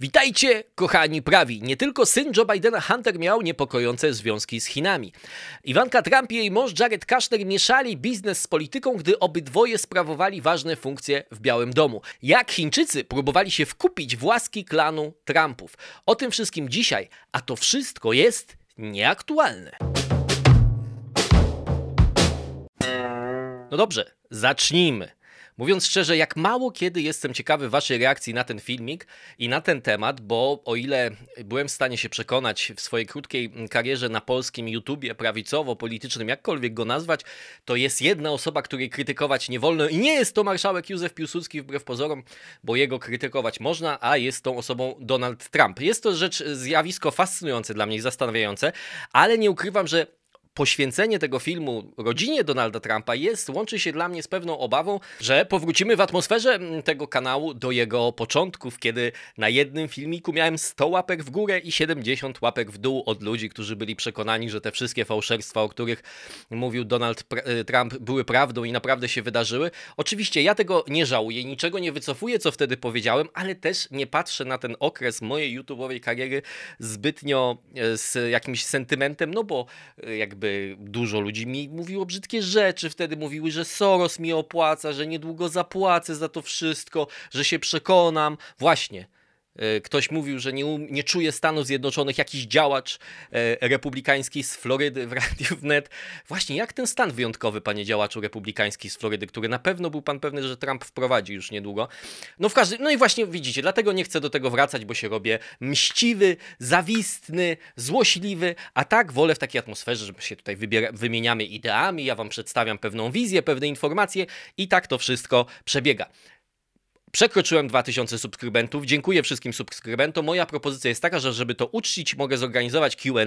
Witajcie, kochani prawi. Nie tylko syn Joe Bidena Hunter miał niepokojące związki z Chinami. Iwanka Trump i jej mąż Jared Kushner mieszali biznes z polityką, gdy obydwoje sprawowali ważne funkcje w Białym Domu. Jak Chińczycy próbowali się wkupić w łaski klanu Trumpów. O tym wszystkim dzisiaj, a to wszystko jest nieaktualne. No dobrze, zacznijmy. Mówiąc szczerze, jak mało kiedy jestem ciekawy Waszej reakcji na ten filmik i na ten temat, bo o ile byłem w stanie się przekonać w swojej krótkiej karierze na polskim YouTubie prawicowo-politycznym, jakkolwiek go nazwać, to jest jedna osoba, której krytykować nie wolno i nie jest to marszałek Józef Piłsudski wbrew pozorom, bo jego krytykować można, a jest tą osobą Donald Trump. Jest to rzecz, zjawisko fascynujące dla mnie i zastanawiające, ale nie ukrywam, że poświęcenie tego filmu rodzinie Donalda Trumpa jest, łączy się dla mnie z pewną obawą, że powrócimy w atmosferze mm, tego kanału do jego początków, kiedy na jednym filmiku miałem 100 łapek w górę i 70 łapek w dół od ludzi, którzy byli przekonani, że te wszystkie fałszerstwa, o których mówił Donald y, Trump, były prawdą i naprawdę się wydarzyły. Oczywiście ja tego nie żałuję, niczego nie wycofuję, co wtedy powiedziałem, ale też nie patrzę na ten okres mojej YouTube'owej kariery zbytnio e, z jakimś sentymentem, no bo e, dużo ludzi mi mówiło brzydkie rzeczy, wtedy mówiły, że Soros mi opłaca, że niedługo zapłacę za to wszystko, że się przekonam. Właśnie, ktoś mówił, że nie, um, nie czuje Stanów Zjednoczonych, jakiś działacz e, republikański z Florydy w Radiu Wnet. Właśnie jak ten stan wyjątkowy, panie działaczu republikański z Florydy, który na pewno był pan pewny, że Trump wprowadzi już niedługo. No w każdym, no i właśnie widzicie, dlatego nie chcę do tego wracać, bo się robię mściwy, zawistny, złośliwy, a tak wolę w takiej atmosferze, że się tutaj wybiera, wymieniamy ideami, ja wam przedstawiam pewną wizję, pewne informacje i tak to wszystko przebiega. Przekroczyłem 2000 subskrybentów. Dziękuję wszystkim subskrybentom. Moja propozycja jest taka, że żeby to uczcić, mogę zorganizować QA.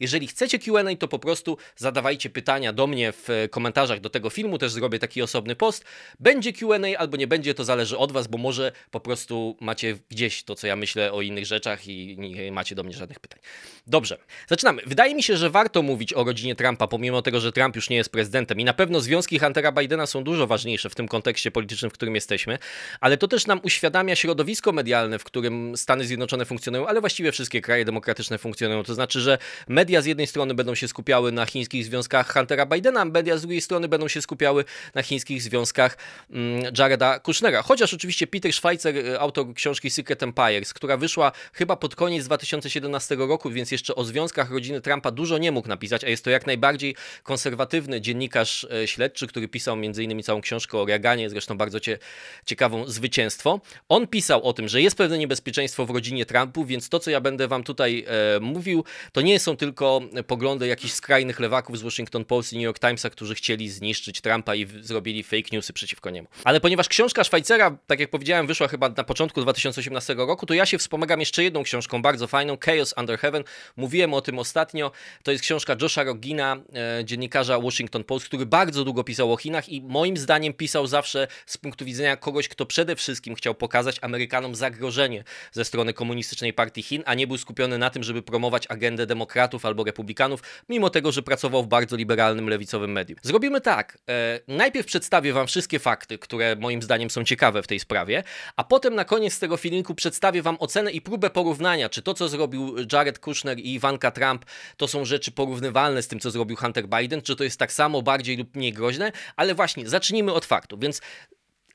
Jeżeli chcecie QA, to po prostu zadawajcie pytania do mnie w komentarzach do tego filmu. Też zrobię taki osobny post. Będzie QA albo nie będzie, to zależy od Was, bo może po prostu macie gdzieś to, co ja myślę o innych rzeczach i nie macie do mnie żadnych pytań. Dobrze, zaczynamy. Wydaje mi się, że warto mówić o rodzinie Trumpa, pomimo tego, że Trump już nie jest prezydentem. I na pewno związki Huntera Bidena są dużo ważniejsze w tym kontekście politycznym, w którym jesteśmy, ale to też nam uświadamia środowisko medialne, w którym Stany Zjednoczone funkcjonują, ale właściwie wszystkie kraje demokratyczne funkcjonują. To znaczy, że media z jednej strony będą się skupiały na chińskich związkach Huntera Bidena, media z drugiej strony będą się skupiały na chińskich związkach mm, Jareda Kushnera. Chociaż oczywiście Peter Schweitzer, y, autor książki Secret Empires, która wyszła chyba pod koniec 2017 roku, więc jeszcze o związkach rodziny Trumpa dużo nie mógł napisać, a jest to jak najbardziej konserwatywny dziennikarz y, śledczy, który pisał m.in. całą książkę o Reaganie, zresztą bardzo cie, ciekawą zwycięstwo zwycięstwo. On pisał o tym, że jest pewne niebezpieczeństwo w rodzinie Trumpów, więc to, co ja będę wam tutaj e, mówił, to nie są tylko poglądy jakichś skrajnych lewaków z Washington Post i New York Timesa, którzy chcieli zniszczyć Trumpa i zrobili fake newsy przeciwko niemu. Ale ponieważ książka Szwajcera, tak jak powiedziałem, wyszła chyba na początku 2018 roku, to ja się wspomagam jeszcze jedną książką bardzo fajną, Chaos Under Heaven. Mówiłem o tym ostatnio. To jest książka Josha Rogina, e, dziennikarza Washington Post, który bardzo długo pisał o Chinach i moim zdaniem pisał zawsze z punktu widzenia kogoś, kto przede wszystkim wszystkim chciał pokazać Amerykanom zagrożenie ze strony komunistycznej partii Chin, a nie był skupiony na tym, żeby promować agendę demokratów albo republikanów, mimo tego, że pracował w bardzo liberalnym, lewicowym medium. Zrobimy tak. E, najpierw przedstawię Wam wszystkie fakty, które moim zdaniem są ciekawe w tej sprawie, a potem na koniec tego filmiku przedstawię Wam ocenę i próbę porównania, czy to, co zrobił Jared Kushner i Ivanka Trump, to są rzeczy porównywalne z tym, co zrobił Hunter Biden, czy to jest tak samo, bardziej lub mniej groźne, ale właśnie zacznijmy od faktu. Więc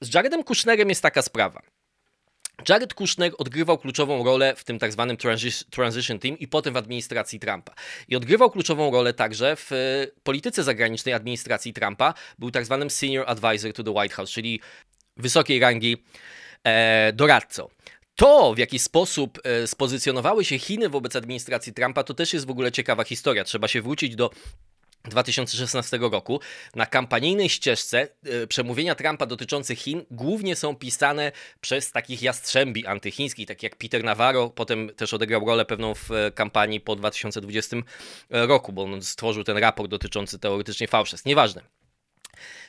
z Jaredem Kushnerem jest taka sprawa. Jared Kushner odgrywał kluczową rolę w tym tak zwanym transition team i potem w administracji Trumpa. I odgrywał kluczową rolę także w e, polityce zagranicznej administracji Trumpa. Był tak zwanym senior advisor to the White House, czyli wysokiej rangi e, doradcą. To, w jaki sposób e, spozycjonowały się Chiny wobec administracji Trumpa, to też jest w ogóle ciekawa historia. Trzeba się wrócić do 2016 roku. Na kampanijnej ścieżce e, przemówienia Trumpa dotyczące Chin głównie są pisane przez takich jastrzębi antychińskich, takich jak Peter Navarro, potem też odegrał rolę pewną w e, kampanii po 2020 roku, bo on stworzył ten raport dotyczący teoretycznie fałszerstw. Nieważne.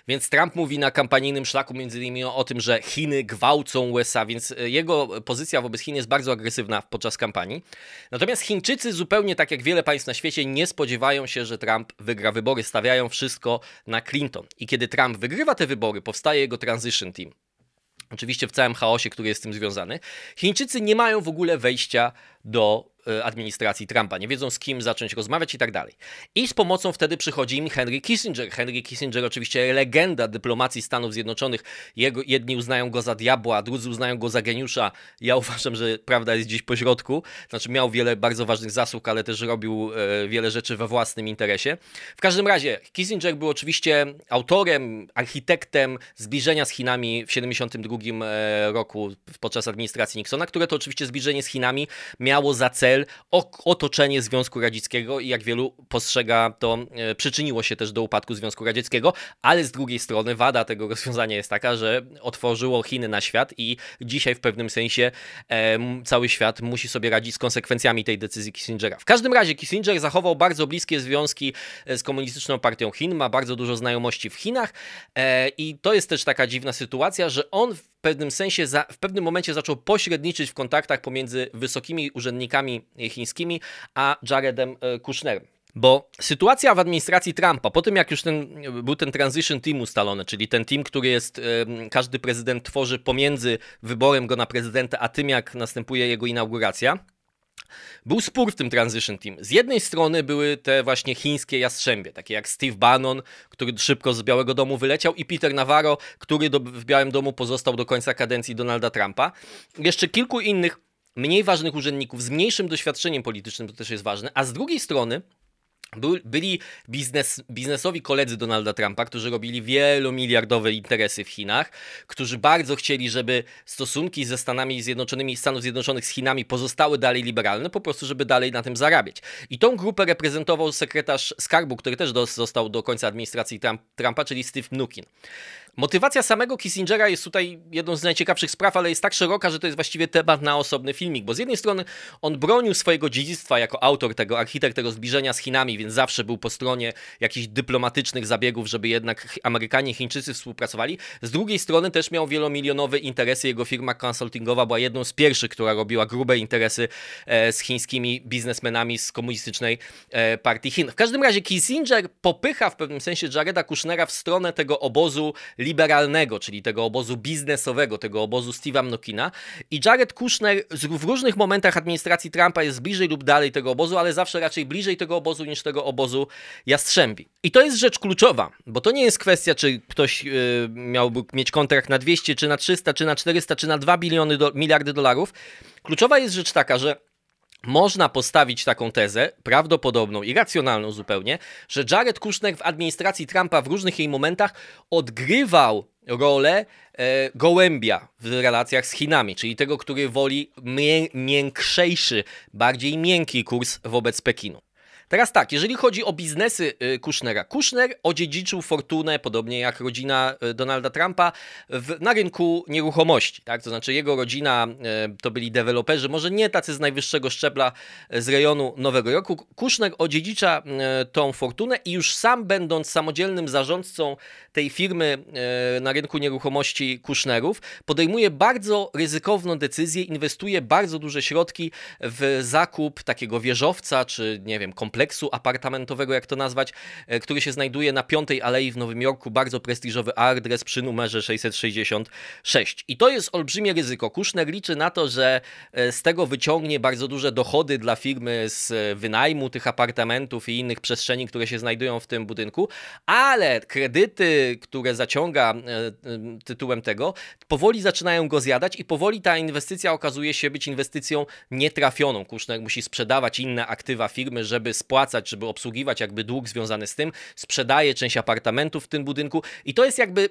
Więc Trump mówi na kampanijnym szlaku między innymi o tym, że Chiny gwałcą USA, więc e, jego pozycja wobec Chin jest bardzo agresywna podczas kampanii. Natomiast Chińczycy zupełnie tak jak wiele państw na świecie nie spodziewają się, że Trump wygra wybory, stawiają wszystko na Clinton. I kiedy Trump wygrywa te wybory, powstaje jego transition team. Oczywiście w całym chaosie, który jest z tym związany. Chińczycy nie mają w ogóle wejścia do administracji Trumpa, nie wiedzą z kim zacząć rozmawiać i tak dalej. I z pomocą wtedy przychodzi im Henry Kissinger. Henry Kissinger oczywiście legenda dyplomacji Stanów Zjednoczonych. Jego, jedni uznają go za diabła, drudzy uznają go za geniusza. Ja uważam, że prawda jest gdzieś po środku. Znaczy miał wiele bardzo ważnych zasług, ale też robił e, wiele rzeczy we własnym interesie. W każdym razie Kissinger był oczywiście autorem, architektem zbliżenia z Chinami w 1972 e, roku podczas administracji Nixona, które to oczywiście zbliżenie z Chinami miało za cel cel otoczenie Związku Radzieckiego i jak wielu postrzega, to e, przyczyniło się też do upadku Związku Radzieckiego, ale z drugiej strony wada tego rozwiązania jest taka, że otworzyło Chiny na świat i dzisiaj w pewnym sensie e, cały świat musi sobie radzić z konsekwencjami tej decyzji Kissingera. W każdym razie Kissinger zachował bardzo bliskie związki e, z Komunistyczną Partią Chin, ma bardzo dużo znajomości w Chinach i to jest też taka dziwna sytuacja, że on pewnym sensie, za, w pewnym momencie zaczął pośredniczyć w kontaktach pomiędzy wysokimi urzędnikami chińskimi a Jaredem e, Kushnerem. Bo sytuacja w administracji Trumpa, po tym jak już ten, był ten transition team ustalony, czyli ten team, który jest, każdy prezydent tworzy pomiędzy wyborem go na prezydenta, a tym jak następuje jego inauguracja, był spór w tym Transition Team. Z jednej strony były te właśnie chińskie jastrzębie, takie jak Steve Bannon, który szybko z Białego Domu wyleciał i Peter Navarro, który do, w Białym Domu pozostał do końca kadencji Donalda Trumpa. Jeszcze kilku innych mniej ważnych urzędników z mniejszym doświadczeniem politycznym, to też jest ważne, a z drugiej strony byli biznes, biznesowi koledzy Donalda Trumpa, którzy robili wielomiliardowe interesy w Chinach, którzy bardzo chcieli, żeby stosunki ze Stanami Zjednoczonymi, Stanów Zjednoczonych z Chinami pozostały dalej liberalne, po prostu, żeby dalej na tym zarabiać. I tą grupę reprezentował sekretarz skarbu, który też został do końca administracji Trumpa, czyli Steve Mnuchin. Motywacja samego Kissingera jest tutaj jedną z najciekawszych spraw, ale jest tak szeroka, że to jest właściwie temat na osobny filmik, bo z jednej strony on bronił swojego dziedzictwa jako autor tego, architekt tego zbliżenia z Chinami, więc zawsze był po stronie jakichś dyplomatycznych zabiegów, żeby jednak Amerykanie i Chińczycy współpracowali. Z drugiej strony też miał wielomilionowe interesy. Jego firma konsultingowa była jedną z pierwszych, która robiła grube interesy e, z chińskimi biznesmenami z komunistycznej e, partii Chin. W każdym razie Kissinger popycha w pewnym sensie Jareda Kushnera w stronę tego obozu liberalnego, czyli tego obozu biznesowego, tego obozu Steve'a Mnokina. I Jared Kushner w różnych momentach administracji Trumpa jest bliżej lub dalej tego obozu, ale zawsze raczej bliżej tego obozu niż tego obozu Jastrzębi. I to jest rzecz kluczowa, bo to nie jest kwestia, czy ktoś yy, miałby mieć kontrakt na 200, czy na 300, czy na 400, czy na 2 biliony do, miliardy dolarów. Kluczowa jest rzecz taka, że można postawić taką tezę, prawdopodobną i racjonalną zupełnie, że Jared Kushner w administracji Trumpa w różnych jej momentach odgrywał rolę e, gołębia w relacjach z Chinami, czyli tego, który woli mię miększejszy, bardziej miękki kurs wobec Pekinu. Teraz tak, jeżeli chodzi o biznesy y, Kushnera. Kushner odziedziczył fortunę, podobnie jak rodzina y, Donalda Trumpa, w, na rynku nieruchomości. Tak? To znaczy jego rodzina y, to byli deweloperzy, może nie tacy z najwyższego szczebla z rejonu Nowego Jorku. Kushner odziedzicza tą fortunę i już sam będąc samodzielnym zarządcą tej firmy na rynku nieruchomości Kushnerów, podejmuje bardzo ryzykowną decyzję, inwestuje bardzo duże środki w zakup takiego wieżowca, czy nie wiem, kompleksu kompleksu apartamentowego, jak to nazwać, e, który się znajduje na Piątej Alei w Nowym Jorku, bardzo prestiżowy adres przy numerze 666. I to jest olbrzymie ryzyko. Kushner liczy na to, że e, z tego wyciągnie bardzo duże dochody dla firmy z e, wynajmu tych apartamentów i innych przestrzeni, które się znajdują w tym budynku, ale kredyty, które zaciąga tytułem tego, powoli zaczynają go zjadać i powoli ta inwestycja okazuje się być inwestycją nietrafioną. Kushner musi sprzedawać inne aktywa firmy, żeby spłacać, żeby obsługiwać jakby dług związany z tym, sprzedaje część apartamentów w tym budynku i to jest jakby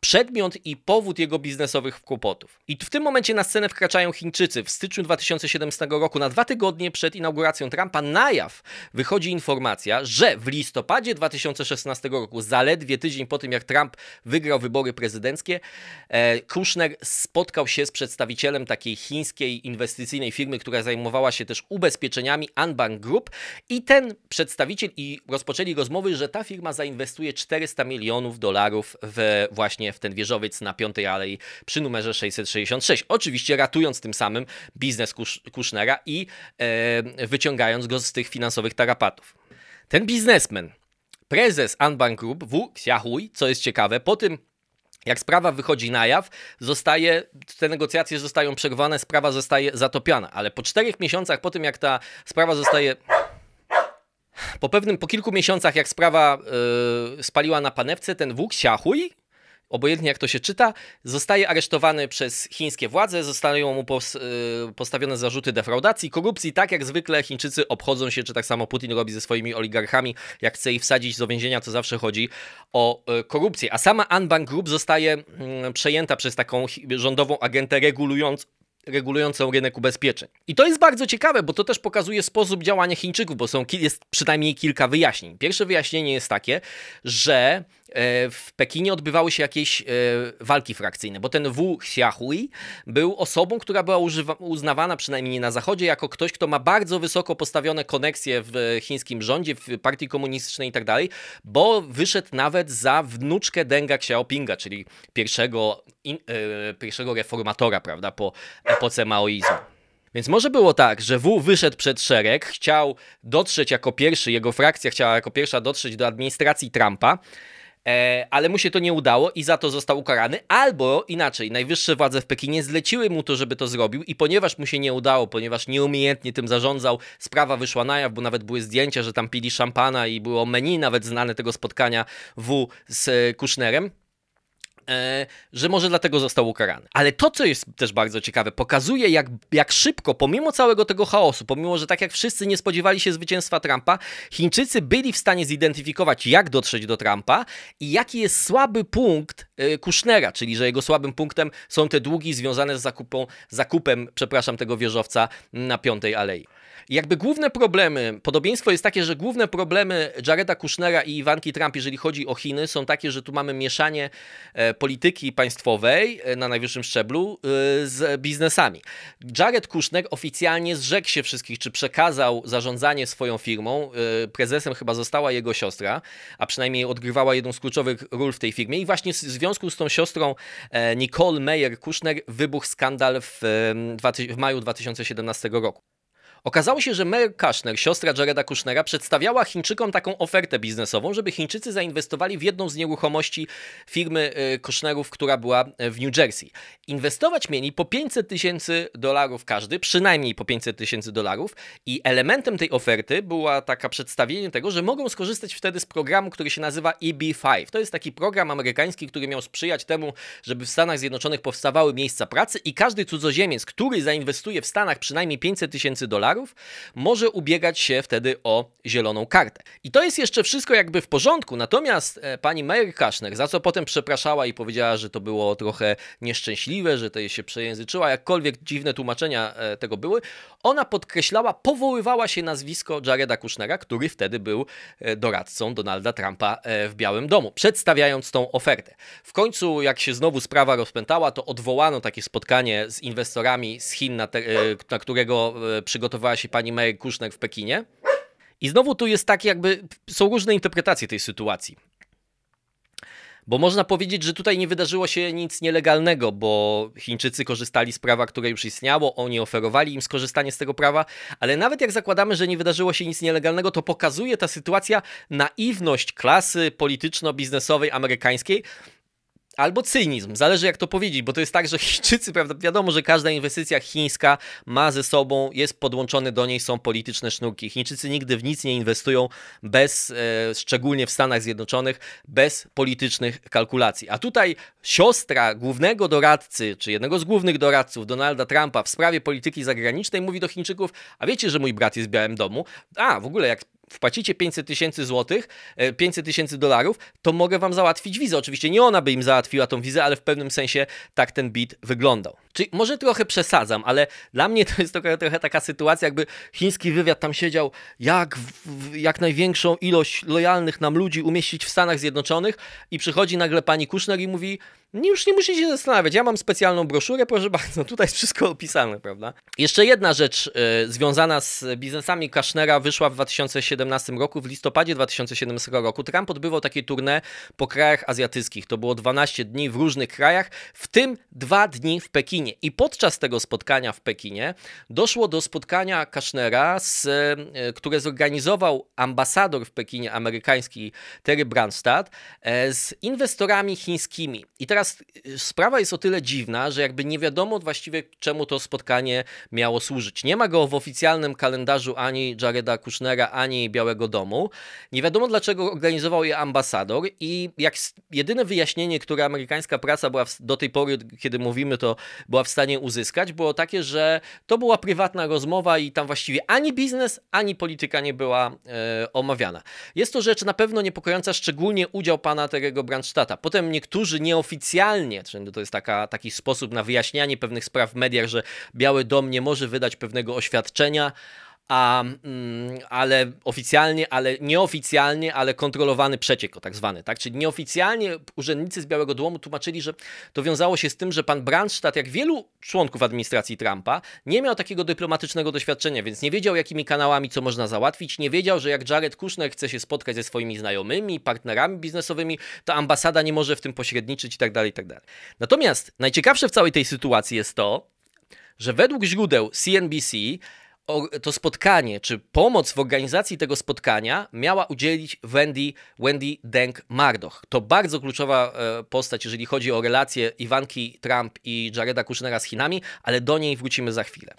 przedmiot i powód jego biznesowych kłopotów. I w tym momencie na scenę wkraczają Chińczycy. W styczniu 2017 roku, na dwa tygodnie przed inauguracją Trumpa, na jaw wychodzi informacja, że w listopadzie 2016 roku, zaledwie tydzień po tym jak Trump wygrał wybory prezydenckie, e, Kushner spotkał się z przedstawicielem takiej chińskiej inwestycyjnej firmy, która zajmowała się też ubezpieczeniami Anbank Group i ten przedstawiciel i rozpoczęli rozmowy, że ta firma zainwestuje 400 milionów dolarów w właśnie w ten wieżowiec na Piątej Alei przy numerze 666. Oczywiście ratując tym samym biznes Kushnera i e, wyciągając go z tych finansowych tarapatów. Ten biznesmen, prezes Anbank Group, Wu Xiaohui, co jest ciekawe, po tym Jak sprawa wychodzi na jaw, zostaje, te negocjacje zostają przerwane, sprawa zostaje zatopiona. Ale po czterech miesiącach, po tym jak ta sprawa zostaje po pewnym, po kilku miesiącach, jak sprawa yy, spaliła na panewce, ten Wu Xiaohui, obojętnie jak to się czyta, zostaje aresztowany przez chińskie władze, zostają mu pos, yy, postawione zarzuty defraudacji, korupcji, tak jak zwykle Chińczycy obchodzą się, czy tak samo Putin robi ze swoimi oligarchami, jak chce ich wsadzić do więzienia, to zawsze chodzi o yy, korupcję. A sama Anbang Group zostaje mm, przejęta przez taką rządową agentę regulującą regulującą rynek ubezpieczeń. I to jest bardzo ciekawe, bo to też pokazuje sposób działania Chińczyków, bo są, jest przynajmniej kilka wyjaśnień. Pierwsze wyjaśnienie jest takie, że w Pekinie odbywały się jakieś e, walki frakcyjne, bo ten Wu Xiaohui był osobą, która była uznawana przynajmniej na zachodzie jako ktoś, kto ma bardzo wysoko postawione koneksje w chińskim rządzie, w partii komunistycznej i tak dalej, bo wyszedł nawet za wnuczkę Denga Xiaopinga, czyli pierwszego, in, e, pierwszego reformatora, prawda, po epoce maoizmu. Więc może było tak, że W wyszedł przed szereg, chciał dotrzeć jako pierwszy, jego frakcja chciała jako pierwsza dotrzeć do administracji Trumpa, E, ale mu się to nie udało i za to został ukarany, albo inaczej, najwyższe władze w Pekinie zleciły mu to, żeby to zrobił i ponieważ mu się nie udało, ponieważ nieumiejętnie tym zarządzał, sprawa wyszła na jaw, bo nawet były zdjęcia, że tam pili szampana i było menu nawet znane tego spotkania W z Kushnerem, E, że może dlatego został ukarany. Ale to, co jest też bardzo ciekawe, pokazuje, jak, jak szybko, pomimo całego tego chaosu, pomimo, że tak jak wszyscy nie spodziewali się zwycięstwa Trumpa, Chińczycy byli w stanie zidentyfikować, jak dotrzeć do Trumpa i jaki jest słaby punkt e, Kushnera, czyli że jego słabym punktem są te długi związane z zakupą, zakupem, przepraszam, tego wieżowca na Piątej Alei. Jakby główne problemy, podobieństwo jest takie, że główne problemy Jareda Kushnera i Iwanki Trump, jeżeli chodzi o Chiny, są takie, że tu mamy mieszanie e, polityki państwowej e, na najwyższym szczeblu e, z biznesami. Jared Kushner oficjalnie zrzekł się wszystkich, czy przekazał zarządzanie swoją firmą. Prezesem chyba została jego siostra, a przynajmniej odgrywała jedną z kluczowych ról w tej firmie. I właśnie w związku z tą siostrą Nicole Meyer Kushner wybuchł skandal w, w maju 2017 roku. Okazało się, że Mary Kushner, siostra Jareda Kushnera, przedstawiała Chińczykom taką ofertę biznesową, żeby Chińczycy zainwestowali w jedną z nieruchomości firmy y, Kushnerów, która była w New Jersey. Inwestować mieli po 500 tysięcy dolarów każdy, przynajmniej po 500 tysięcy dolarów i elementem tej oferty była taka przedstawienie tego, że mogą skorzystać wtedy z programu, który się nazywa EB5. To jest taki program amerykański, który miał sprzyjać temu, żeby w Stanach Zjednoczonych powstawały miejsca pracy i każdy cudzoziemiec, który zainwestuje w Stanach przynajmniej 500 tysięcy dolarów, dolarów, może ubiegać się wtedy o zieloną kartę. I to jest jeszcze wszystko jakby w porządku, natomiast e, pani Mary Kaszner, za co potem przepraszała i powiedziała, że to było trochę nieszczęśliwe, że to się przejęzyczyła, jakkolwiek dziwne tłumaczenia e, tego były, ona podkreślała, powoływała się nazwisko Jareda Kushnera, który wtedy był e, doradcą Donalda Trumpa w Białym Domu, przedstawiając tą ofertę. W końcu, jak się znowu sprawa rozpętała, to odwołano takie spotkanie z inwestorami z Chin, na, te, na którego przygotowano przygotowała się pani Mary Kushner w Pekinie. I znowu tu jest tak, jakby są różne interpretacje tej sytuacji. Bo można powiedzieć, że tutaj nie wydarzyło się nic nielegalnego, bo Chińczycy korzystali z prawa, które już istniało, oni oferowali im skorzystanie z tego prawa, ale nawet jak zakładamy, że nie wydarzyło się nic nielegalnego, to pokazuje ta sytuacja naiwność klasy polityczno-biznesowej amerykańskiej, albo cynizm, zależy jak to powiedzieć, bo to jest tak, że Chińczycy, prawda, wiadomo, że każda inwestycja chińska ma ze sobą, jest podłączony do niej, są polityczne sznurki. Chińczycy nigdy w nic nie inwestują bez, e, szczególnie w Stanach Zjednoczonych, bez politycznych kalkulacji. A tutaj siostra głównego doradcy, czy jednego z głównych doradców Donalda Trumpa w sprawie polityki zagranicznej mówi do Chińczyków, a wiecie, że mój brat jest w Białym Domu? A, w ogóle jak wpłacicie 500 tysięcy złotych, 500 e, tysięcy dolarów, to mogę wam załatwić wizę. Oczywiście nie ona by im załatwiła tą wizę, ale w pewnym sensie tak ten bit wyglądał. Czyli może trochę przesadzam, ale dla mnie to jest trochę, trochę taka sytuacja, jakby chiński wywiad tam siedział, jak, jak największą ilość lojalnych nam ludzi umieścić w Stanach Zjednoczonych i przychodzi nagle pani Kushner i mówi, już nie musicie się zastanawiać, ja mam specjalną broszurę, proszę bardzo, tutaj jest wszystko opisane, prawda? Jeszcze jedna rzecz y, związana z biznesami Kushnera wyszła w 2017 roku, w listopadzie 2017 roku. Trump odbywał takie tournée po krajach azjatyckich. To było 12 dni w różnych krajach, w tym dwa dni w Pekinie. I podczas tego spotkania w Pekinie doszło do spotkania Kushnera, z, y, które zorganizował ambasador w Pekinie amerykański Terry Branstad, y, z inwestorami chińskimi. I teraz y, sprawa jest o tyle dziwna, że jakby nie wiadomo właściwie czemu to spotkanie miało służyć. Nie ma go w oficjalnym kalendarzu ani Jareda Kushnera, ani Białego Domu. Nie wiadomo dlaczego organizował je ambasador i jak jedyne wyjaśnienie, które amerykańska prasa była do tej pory, kiedy mówimy to, była w stanie uzyskać, było takie, że to była prywatna rozmowa i tam właściwie ani biznes, ani polityka nie była e, omawiana. Jest to rzecz na pewno niepokojąca, szczególnie udział pana Terego Brandstadta. Potem niektórzy nieoficjalnie, to jest taka, taki sposób na wyjaśnianie pewnych spraw w mediach, że Biały Dom nie może wydać pewnego oświadczenia, a, mm, ale oficjalnie, ale nieoficjalnie, ale kontrolowany przeciek, tak zwany, tak? Czyli nieoficjalnie urzędnicy z Białego Domu tłumaczyli, że to wiązało się z tym, że pan Brandstadt, jak wielu członków administracji Trumpa, nie miał takiego dyplomatycznego doświadczenia, więc nie wiedział, jakimi kanałami co można załatwić, nie wiedział, że jak Jared Kushner chce się spotkać ze swoimi znajomymi, partnerami biznesowymi, to ambasada nie może w tym pośredniczyć i tak dalej, i tak dalej. Natomiast najciekawsze w całej tej sytuacji jest to, że według źródeł CNBC to spotkanie, czy pomoc w organizacji tego spotkania miała udzielić Wendy, Wendy Deng Mardoch. To bardzo kluczowa e, postać, jeżeli chodzi o relacje Iwanki Trump i Jareda Kushnera z Chinami, ale do niej wrócimy za chwilę.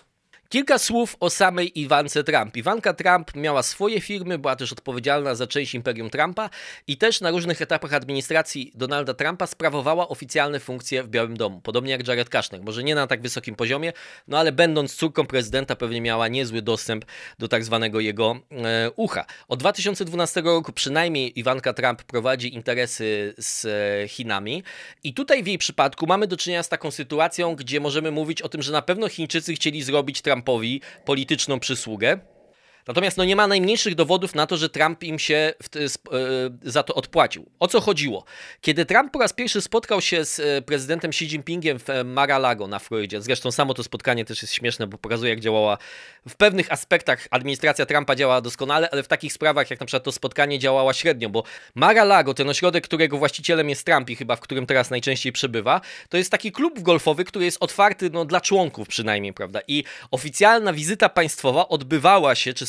Kilka słów o samej Iwance Trump. Iwanka Trump miała swoje firmy, była też odpowiedzialna za część imperium Trumpa i też na różnych etapach administracji Donalda Trumpa sprawowała oficjalne funkcje w Białym Domu. Podobnie jak Jared Kushner. Może nie na tak wysokim poziomie, no ale będąc córką prezydenta pewnie miała niezły dostęp do tak zwanego jego e, ucha. Od 2012 roku przynajmniej Iwanka Trump prowadzi interesy z e, Chinami i tutaj w jej przypadku mamy do czynienia z taką sytuacją, gdzie możemy mówić o tym, że na pewno Chińczycy chcieli zrobić Trump Trumpowi polityczną przysługę. Natomiast no, nie ma najmniejszych dowodów na to, że Trump im się e, za to odpłacił. O co chodziło? Kiedy Trump po raz pierwszy spotkał się z e, prezydentem Xi Jinpingiem w e, Mar-a-Lago na Florydzie, zresztą samo to spotkanie też jest śmieszne, bo pokazuje, jak działała w pewnych aspektach administracja Trumpa działała doskonale, ale w takich sprawach, jak na przykład to spotkanie działała średnio, bo Mar-a-Lago, ten ośrodek, którego właścicielem jest Trump i chyba w którym teraz najczęściej przebywa, to jest taki klub golfowy, który jest otwarty no, dla członków przynajmniej, prawda? I oficjalna wizyta państwowa odbywała się, czy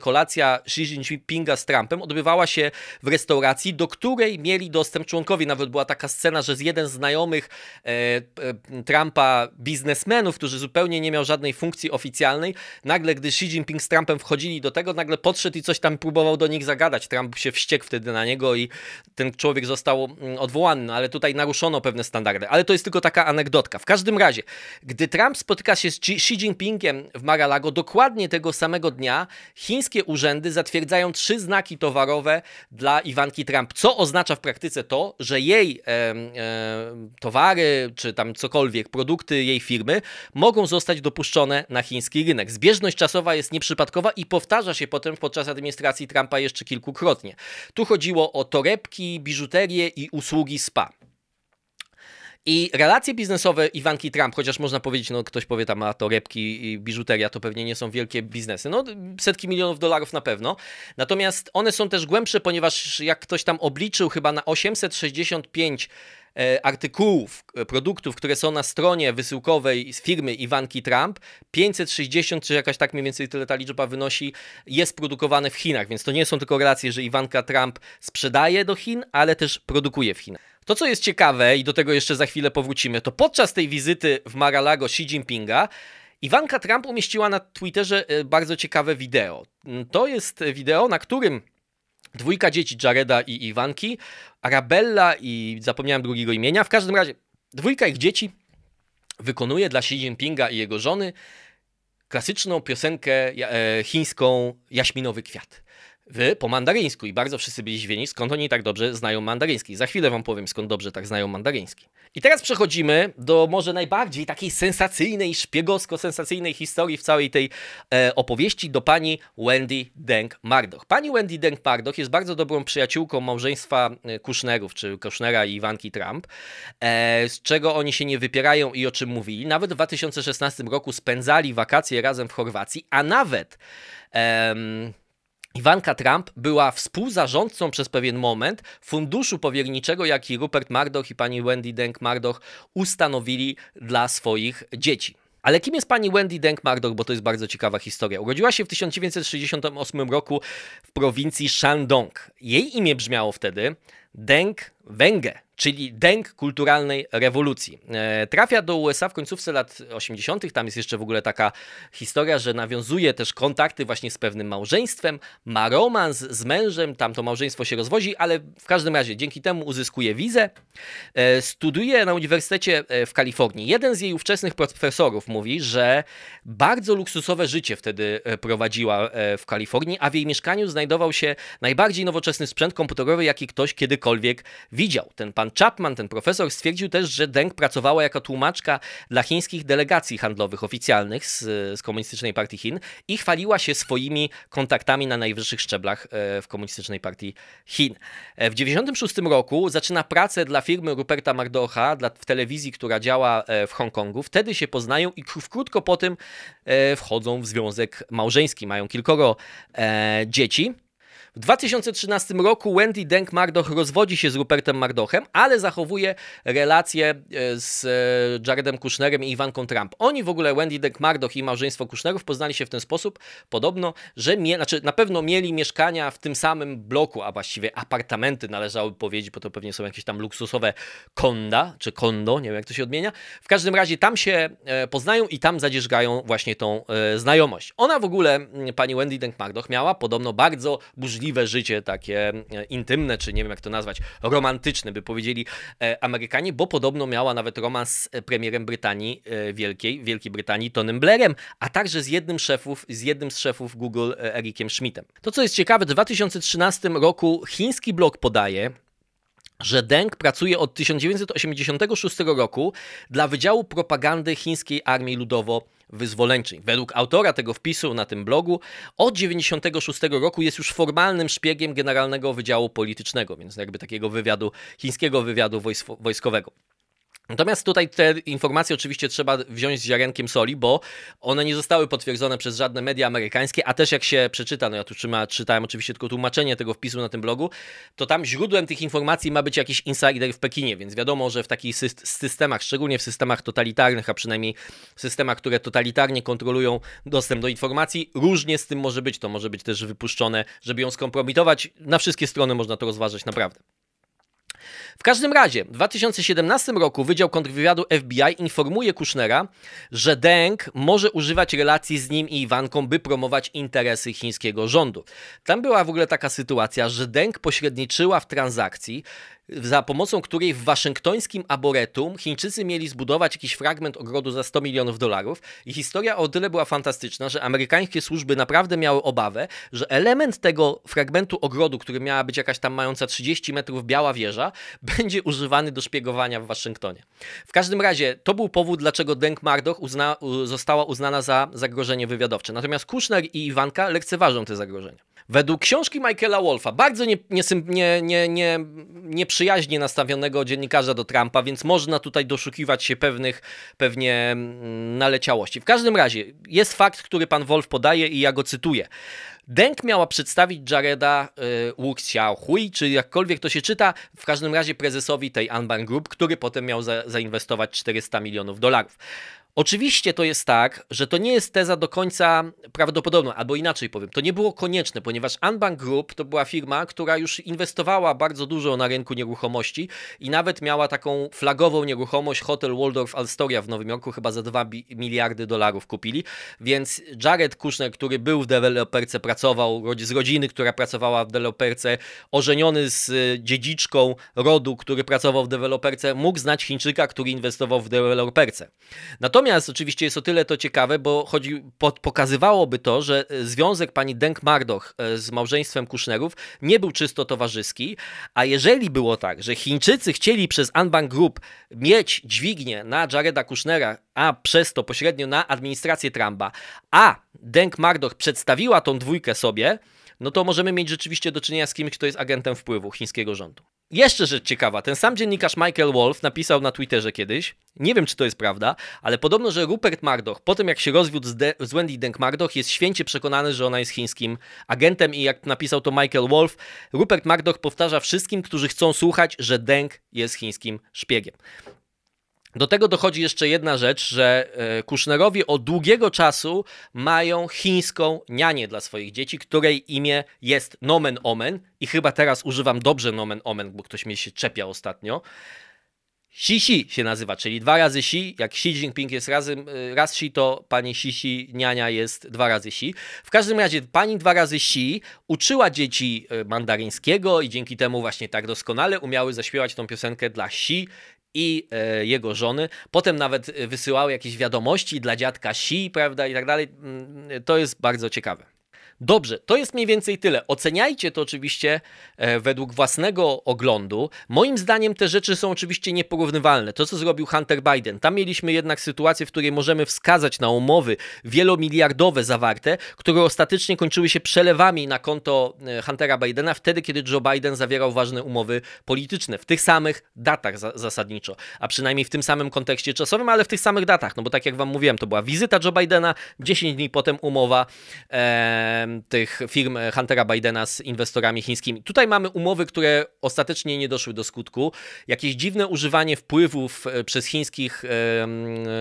kolacja Xi Jinpinga z Trumpem odbywała się w restauracji, do której mieli dostęp członkowie. Nawet była taka scena, że z jeden z znajomych e, e, Trumpa biznesmenów, który zupełnie nie miał żadnej funkcji oficjalnej, nagle gdy Xi Jinping z Trumpem wchodzili do tego, nagle podszedł i coś tam próbował do nich zagadać. Trump się wściekł wtedy na niego i ten człowiek został mm, odwołany, no, ale tutaj naruszono pewne standardy. Ale to jest tylko taka anegdotka. W każdym razie, gdy Trump spotyka się z Xi Jinpingiem w Mar-a-Lago dokładnie tego samego dnia, chińskie urzędy zatwierdzają trzy znaki towarowe dla Iwanki Trump, co oznacza w praktyce to, że jej e, e, towary, czy tam cokolwiek, produkty jej firmy mogą zostać dopuszczone na chiński rynek. Zbieżność czasowa jest nieprzypadkowa i powtarza się potem podczas administracji Trumpa jeszcze kilkukrotnie. Tu chodziło o torebki, biżuterię i usługi spa. I relacje biznesowe Iwanki Trump, chociaż można powiedzieć, no ktoś powie tam, a torebki i biżuteria to pewnie nie są wielkie biznesy. No setki milionów dolarów na pewno. Natomiast one są też głębsze, ponieważ jak ktoś tam obliczył chyba na 865 e, artykułów, e, produktów, które są na stronie wysyłkowej z firmy Iwanki Trump, 560, czy jakaś tak mniej więcej tyle ta liczba wynosi, jest produkowane w Chinach, więc to nie są tylko relacje, że Iwanka Trump sprzedaje do Chin, ale też produkuje w Chinach. To, co jest ciekawe, i do tego jeszcze za chwilę powrócimy, to podczas tej wizyty w Mar-a-Lago Xi Jinpinga Iwanka Trump umieściła na Twitterze e, bardzo ciekawe wideo. Mm, to jest wideo, na którym dwójka dzieci Jareda i Iwanki, Arabella i zapomniałem drugiego imienia, w każdym razie dwójka ich dzieci wykonuje dla Xi Jinpinga i jego żony klasyczną piosenkę e, chińską Jaśminowy Kwiat w, po mandaryńsku i bardzo wszyscy byli zdziwieni, skąd oni tak dobrze znają mandaryński. Za chwilę wam powiem, skąd dobrze tak znają mandaryński. I teraz przechodzimy do może najbardziej takiej sensacyjnej, szpiegowsko-sensacyjnej historii w całej tej e, opowieści, do pani Wendy Deng Mardoch. Pani Wendy Deng Mardoch jest bardzo dobrą przyjaciółką małżeństwa e, Kushnerów, czy Kushnera i Iwanki Trump, e, z czego oni się nie wypierają i o czym mówili. Nawet w 2016 roku spędzali wakacje razem w Chorwacji, a nawet... Iwanka Trump była współzarządcą przez pewien moment funduszu powierniczego, jaki Rupert Murdoch i pani Wendy Deng Murdoch ustanowili dla swoich dzieci. Ale kim jest pani Wendy Deng Murdoch, bo to jest bardzo ciekawa historia. Urodziła się w 1968 roku w prowincji Shandong. Jej imię brzmiało wtedy Deng Wenge, czyli Deng kulturalnej rewolucji. E, trafia do USA w końcówce lat 80. Tam jest jeszcze w ogóle taka historia, że nawiązuje też kontakty właśnie z pewnym małżeństwem, ma romans z mężem, tam to małżeństwo się rozwozi, ale w każdym razie dzięki temu uzyskuje wizę. E, studiuje na uniwersytecie e, w Kalifornii. Jeden z jej ówczesnych profesorów mówi, że bardzo luksusowe życie wtedy prowadziła w Kalifornii, a w jej mieszkaniu znajdował się najbardziej nowoczesny sprzęt komputerowy, jaki ktoś kiedykolwiek widział. Ten pan Chapman, ten profesor, stwierdził też, że Deng pracowała jako tłumaczka dla chińskich delegacji handlowych oficjalnych z, z Komunistycznej Partii Chin i chwaliła się swoimi kontaktami na najwyższych szczeblach e, w Komunistycznej Partii Chin. E, w 1996 roku zaczyna pracę dla firmy Ruperta Mardocha dla, w telewizji, która działa e, w Hongkongu. Wtedy się poznają i krótko po tym wchodzą w związek małżeński. Mają kilkoro dzieci. W 2013 roku Wendy Denk Mardoch rozwodzi się z Rupertem Mardochem, ale zachowuje relacje e, z e, Jaredem Kushnerem i Iwanką Trump. Oni w ogóle, Wendy Denk Mardoch i małżeństwo Kushnerów poznali się w ten sposób, podobno, że mie, znaczy na pewno mieli mieszkania w tym samym bloku, a właściwie apartamenty należały powiedzieć, bo to pewnie są jakieś tam luksusowe konda, czy kondo, nie wiem jak to się odmienia. W każdym razie tam się e, poznają i tam zadzierzgają właśnie tą znajomość. Ona w ogóle, pani Wendy Denk Mardoch, miała podobno bardzo burzliwe burzliwe życie, takie e, intymne, czy nie wiem jak to nazwać, romantyczne, by powiedzieli e, Amerykanie, bo podobno miała nawet romans z premierem Brytanii e, Wielkiej, Wielkiej Brytanii, Tonym Blairem, a także z jednym, szefów, z jednym z szefów Google, Erikiem Schmidtem. To, co jest ciekawe, w 2013 roku chiński blog podaje, że Deng pracuje od 1986 roku dla Wydziału Propagandy Chińskiej Armii Ludowo wyzwoleńczej. Według autora tego wpisu na tym blogu od 96 roku jest już formalnym szpiegiem Generalnego Wydziału Politycznego, więc jakby takiego wywiadu, chińskiego wywiadu wojskowego. Natomiast tutaj te informacje oczywiście trzeba wziąć z ziarenkiem soli, bo one nie zostały potwierdzone przez żadne media amerykańskie, a też jak się przeczyta, no ja tu czytałem oczywiście tylko tłumaczenie tego wpisu na tym blogu, to tam źródłem tych informacji ma być jakiś insider w Pekinie, więc wiadomo, że w takich systemach, szczególnie w systemach totalitarnych, a przynajmniej w systemach, które totalitarnie kontrolują dostęp do informacji, różnie z tym może być. To może być też wypuszczone, żeby ją skompromitować. Na wszystkie strony można to rozważać naprawdę. W każdym razie, w 2017 roku Wydział Kontrwywiadu FBI informuje Kushnera, że Deng może używać relacji z nim i Iwanką, by promować interesy chińskiego rządu. Tam była w ogóle taka sytuacja, że Deng pośredniczyła w transakcji, za pomocą której w waszyngtońskim Arboretum Chińczycy mieli zbudować jakiś fragment ogrodu za 100 milionów dolarów i historia o tyle była fantastyczna, że amerykańskie służby naprawdę miały obawę, że element tego fragmentu ogrodu, który miała być jakaś tam mająca 30 metrów biała wieża, będzie używany do szpiegowania w Waszyngtonie. W każdym razie to był powód, dlaczego Deng Mardoch uzna, została uznana za zagrożenie wywiadowcze. Natomiast Kushner i Iwanka lekceważą te zagrożenia. Według książki Michaela Wolfa, bardzo nie, nie, nie, nie, nie, nieprzyjaźnie nastawionego dziennikarza do Trumpa, więc można tutaj doszukiwać się pewnych pewnie mm, naleciałości. W każdym razie jest fakt, który pan Wolf podaje i ja go cytuję. Deng miała przedstawić Jareda y, Wu Xiaohui, czy jakkolwiek to się czyta, w każdym razie prezesowi tej Anban Group, który potem miał za, zainwestować 400 milionów dolarów. Oczywiście to jest tak, że to nie jest teza do końca prawdopodobna, albo inaczej powiem, to nie było konieczne, ponieważ Unbank Group to była firma, która już inwestowała bardzo dużo na rynku nieruchomości i nawet miała taką flagową nieruchomość Hotel Waldorf Astoria w Nowym Jorku, chyba za 2 miliardy dolarów kupili, więc Jared Kushner, który był w deweloperce, pracował z rodziny, która pracowała w deweloperce, ożeniony z dziedziczką rodu, który pracował w deweloperce, mógł znać Chińczyka, który inwestował w deweloperce. Natomiast Natomiast oczywiście jest o tyle to ciekawe, bo chodzi, pokazywałoby to, że e, związek pani Denk Mardoch e, z małżeństwem Kushnerów nie był czysto towarzyski, a jeżeli było tak, że Chińczycy chcieli przez Anbank Group mieć dźwignię na Jareda Kushnera, a przez to pośrednio na administrację Trumpa, a Denk Mardoch przedstawiła tą dwójkę sobie, no to możemy mieć rzeczywiście do czynienia z kimś, kto jest agentem wpływu chińskiego rządu. Jeszcze rzecz ciekawa, ten sam dziennikarz Michael Wolf napisał na Twitterze kiedyś, nie wiem czy to jest prawda, ale podobno, że Rupert Murdoch, po tym jak się rozwiódł z, De z Wendy Denk Murdoch, jest święcie przekonany, że ona jest chińskim agentem i jak napisał to Michael Wolf, Rupert Murdoch powtarza wszystkim, którzy chcą słuchać, że Deng jest chińskim szpiegiem. Do tego dochodzi jeszcze jedna rzecz, że e, Kushnerowi od długiego czasu mają chińską nianię dla swoich dzieci, której imię jest Nomen Omen i chyba teraz używam dobrze Nomen Omen, bo ktoś mnie się czepia ostatnio. Xi się nazywa, czyli dwa razy Xi. Jak Xi Jinping jest razem, y, raz Xi, to pani Xi niania jest dwa razy Xi. W każdym razie pani dwa razy Xi uczyła dzieci y, mandaryńskiego i dzięki temu właśnie tak doskonale umiały zaśpiewać tą piosenkę dla Xi i e, jego żony. Potem nawet wysyłały jakieś wiadomości dla dziadka Xi, prawda, i tak dalej. Mm, to jest bardzo ciekawe. Dobrze, to jest mniej więcej tyle. Oceniajcie to oczywiście e, według własnego oglądu. Moim zdaniem te rzeczy są oczywiście nieporównywalne. To, co zrobił Hunter Biden, tam mieliśmy jednak sytuację, w której możemy wskazać na umowy wielomiliardowe zawarte, które ostatecznie kończyły się przelewami na konto e, Huntera Bidena wtedy, kiedy Joe Biden zawierał ważne umowy polityczne. W tych samych datach za zasadniczo, a przynajmniej w tym samym kontekście czasowym, ale w tych samych datach. No bo tak jak wam mówiłem, to była wizyta Joe Bidena, 10 dni potem umowa. E, tych firm Huntera Bidena z inwestorami chińskimi. Tutaj mamy umowy, które ostatecznie nie doszły do skutku. Jakieś dziwne używanie wpływów e, przez chińskich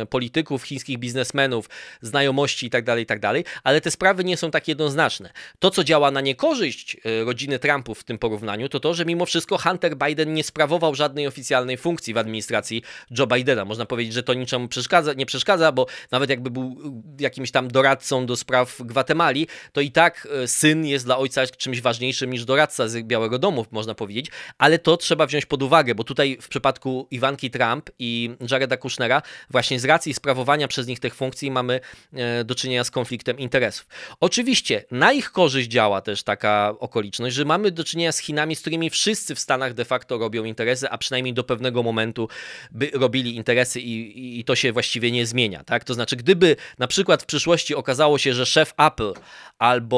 polityków, chińskich biznesmenów, znajomości itd., tak itd., tak ale te sprawy nie są tak jednoznaczne. To, co działa na niekorzyść e, rodziny Trumpów w tym porównaniu, to to, że mimo wszystko Hunter Biden nie sprawował żadnej oficjalnej funkcji w administracji Joe Bidena. Można powiedzieć, że to niczemu przeszkadza, nie przeszkadza, bo nawet jakby był jakimś tam doradcą do spraw Gwatemali, to i tak tak e, syn jest dla ojca czymś ważniejszym niż doradca z Białego Domu, można powiedzieć, ale to trzeba wziąć pod uwagę, bo tutaj w przypadku Iwanki Trump i Jareda Kushnera właśnie z racji sprawowania przez nich tych funkcji mamy e, do czynienia z konfliktem interesów. Oczywiście na ich korzyść działa też taka okoliczność, że mamy do czynienia z Chinami, z którymi wszyscy w Stanach de facto robią interesy, a przynajmniej do pewnego momentu by robili interesy i, i to się właściwie nie zmienia. Tak? To znaczy, gdyby na przykład w przyszłości okazało się, że szef Apple albo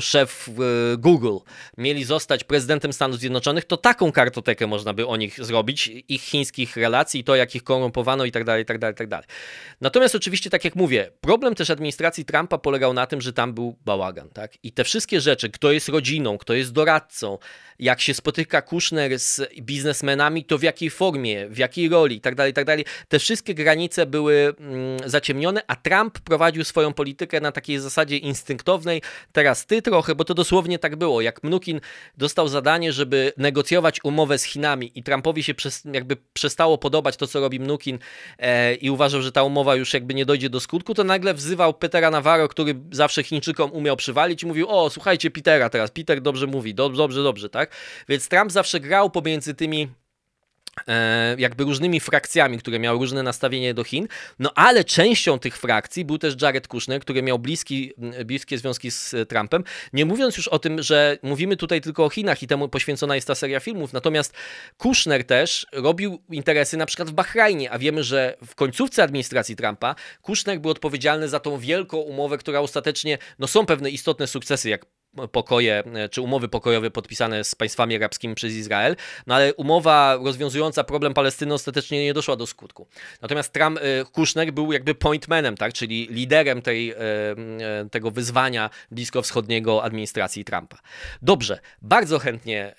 szef e, Google mieli zostać prezydentem Stanów Zjednoczonych, to taką kartotekę można by o nich zrobić, ich chińskich relacji, to jak ich korumpowano i tak dalej, tak dalej, tak dalej. Natomiast oczywiście, tak jak mówię, problem też administracji Trumpa polegał na tym, że tam był bałagan, tak? I te wszystkie rzeczy, kto jest rodziną, kto jest doradcą, jak się spotyka Kushner z biznesmenami, to w jakiej formie, w jakiej roli i tak dalej, i tak dalej. Te wszystkie granice były mm, zaciemnione, a Trump prowadził swoją politykę na takiej zasadzie instynktownej. Teraz ty trochę, bo to dosłownie tak było. Jak Mnukin dostał zadanie, żeby negocjować umowę z Chinami i Trumpowi się przez, jakby przestało podobać to, co robi Mnukin e, i uważał, że ta umowa już jakby nie dojdzie do skutku, to nagle wzywał Petera Navarro, który zawsze Chińczykom umiał przywalić i mówił, o słuchajcie Petera teraz, Peter dobrze mówi, dobrze, dobrze, dobrze, tak? Więc Trump zawsze grał pomiędzy tymi jakby różnymi frakcjami, które miały różne nastawienie do Chin, no ale częścią tych frakcji był też Jared Kushner, który miał bliski, bliskie związki z Trumpem, nie mówiąc już o tym, że mówimy tutaj tylko o Chinach i temu poświęcona jest ta seria filmów, natomiast Kushner też robił interesy na przykład w Bahrajnie, a wiemy, że w końcówce administracji Trumpa Kushner był odpowiedzialny za tą wielką umowę, która ostatecznie, no są pewne istotne sukcesy, jak pokoje, e, czy umowy pokojowe podpisane z państwami arabskimi przez Izrael, no ale umowa rozwiązująca problem Palestyny ostatecznie nie doszła do skutku. Natomiast Trump, e, Kushner był jakby pointmanem, tak, czyli liderem tej, e, tego wyzwania bliskowschodniego administracji Trumpa. Dobrze, bardzo chętnie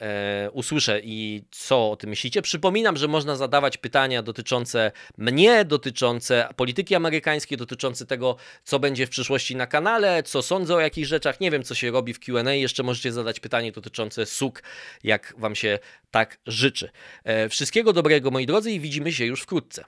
usłyszę i co o tym myślicie. Przypominam, że można zadawać pytania dotyczące mnie, dotyczące polityki amerykańskiej, dotyczące tego, co będzie w przyszłości na kanale, co sądzę o jakichś rzeczach, nie wiem, co się robi w Q&A. Jeszcze możecie zadać pytanie dotyczące SUK, jak Wam się tak życzy. E, wszystkiego dobrego, moi drodzy, i widzimy się już wkrótce.